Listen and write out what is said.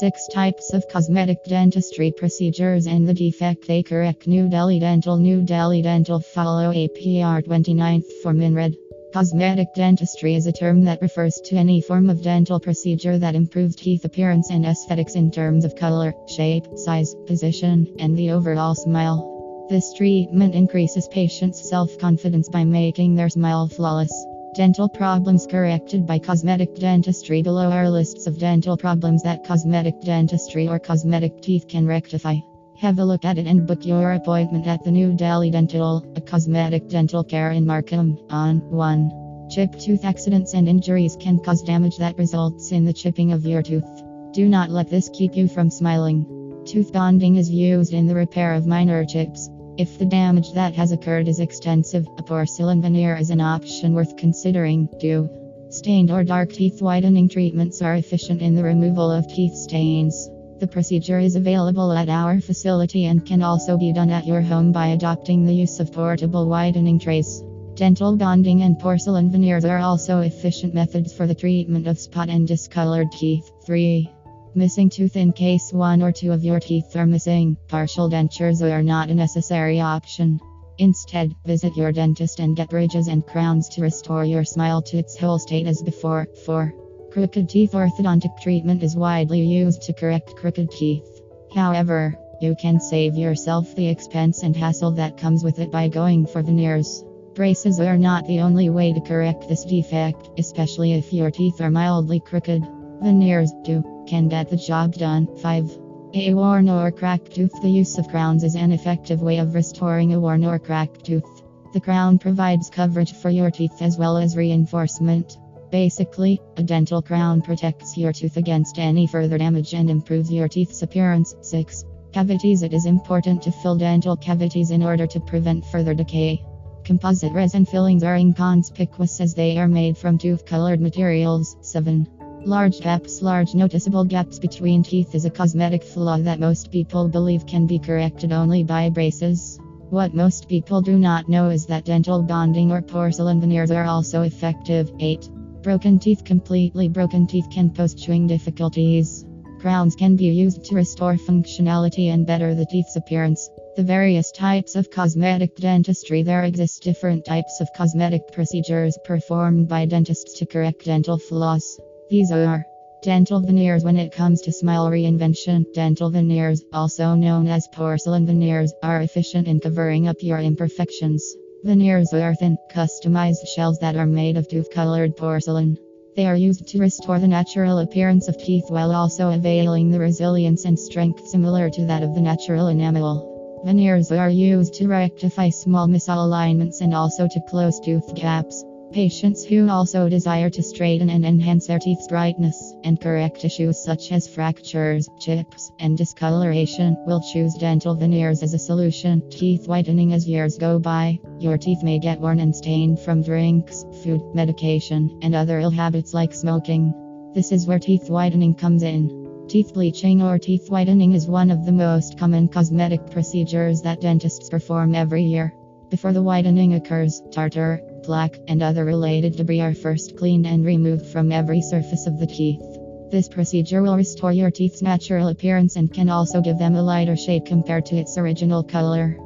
Six types of cosmetic dentistry procedures and the defect they correct. New Delhi Dental New Delhi Dental follow APR 29th for Minred. Cosmetic dentistry is a term that refers to any form of dental procedure that improves teeth appearance and aesthetics in terms of color, shape, size, position, and the overall smile. This treatment increases patients' self confidence by making their smile flawless. Dental problems corrected by cosmetic dentistry. Below are lists of dental problems that cosmetic dentistry or cosmetic teeth can rectify. Have a look at it and book your appointment at the New Delhi Dental, a cosmetic dental care in Markham, on 1. Chip tooth accidents and injuries can cause damage that results in the chipping of your tooth. Do not let this keep you from smiling. Tooth bonding is used in the repair of minor chips. If the damage that has occurred is extensive, a porcelain veneer is an option worth considering. 2. Stained or dark teeth whitening treatments are efficient in the removal of teeth stains. The procedure is available at our facility and can also be done at your home by adopting the use of portable whitening trays. Dental bonding and porcelain veneers are also efficient methods for the treatment of spot and discolored teeth. 3. Missing tooth in case one or two of your teeth are missing. Partial dentures are not a necessary option. Instead, visit your dentist and get bridges and crowns to restore your smile to its whole state as before. 4. Crooked teeth orthodontic treatment is widely used to correct crooked teeth. However, you can save yourself the expense and hassle that comes with it by going for veneers. Braces are not the only way to correct this defect, especially if your teeth are mildly crooked. Veneers, too can get the job done. 5. A worn or cracked tooth. The use of crowns is an effective way of restoring a worn or cracked tooth. The crown provides coverage for your teeth as well as reinforcement. Basically, a dental crown protects your tooth against any further damage and improves your teeth's appearance. 6. Cavities It is important to fill dental cavities in order to prevent further decay. Composite resin fillings are inconspicuous as they are made from tooth colored materials. 7. Large gaps, large noticeable gaps between teeth is a cosmetic flaw that most people believe can be corrected only by braces. What most people do not know is that dental bonding or porcelain veneers are also effective. 8. Broken teeth Completely broken teeth can pose chewing difficulties. Crowns can be used to restore functionality and better the teeth's appearance. The various types of cosmetic dentistry There exist different types of cosmetic procedures performed by dentists to correct dental flaws. These are dental veneers when it comes to smile reinvention. Dental veneers, also known as porcelain veneers, are efficient in covering up your imperfections. Veneers are thin, customized shells that are made of tooth colored porcelain. They are used to restore the natural appearance of teeth while also availing the resilience and strength similar to that of the natural enamel. Veneers are used to rectify small misalignments and also to close tooth gaps. Patients who also desire to straighten and enhance their teeth's brightness and correct issues such as fractures, chips, and discoloration will choose dental veneers as a solution. Teeth whitening as years go by, your teeth may get worn and stained from drinks, food, medication, and other ill habits like smoking. This is where teeth whitening comes in. Teeth bleaching or teeth whitening is one of the most common cosmetic procedures that dentists perform every year. Before the whitening occurs, tartar, plaque, and other related debris are first cleaned and removed from every surface of the teeth. This procedure will restore your teeth's natural appearance and can also give them a lighter shade compared to its original color.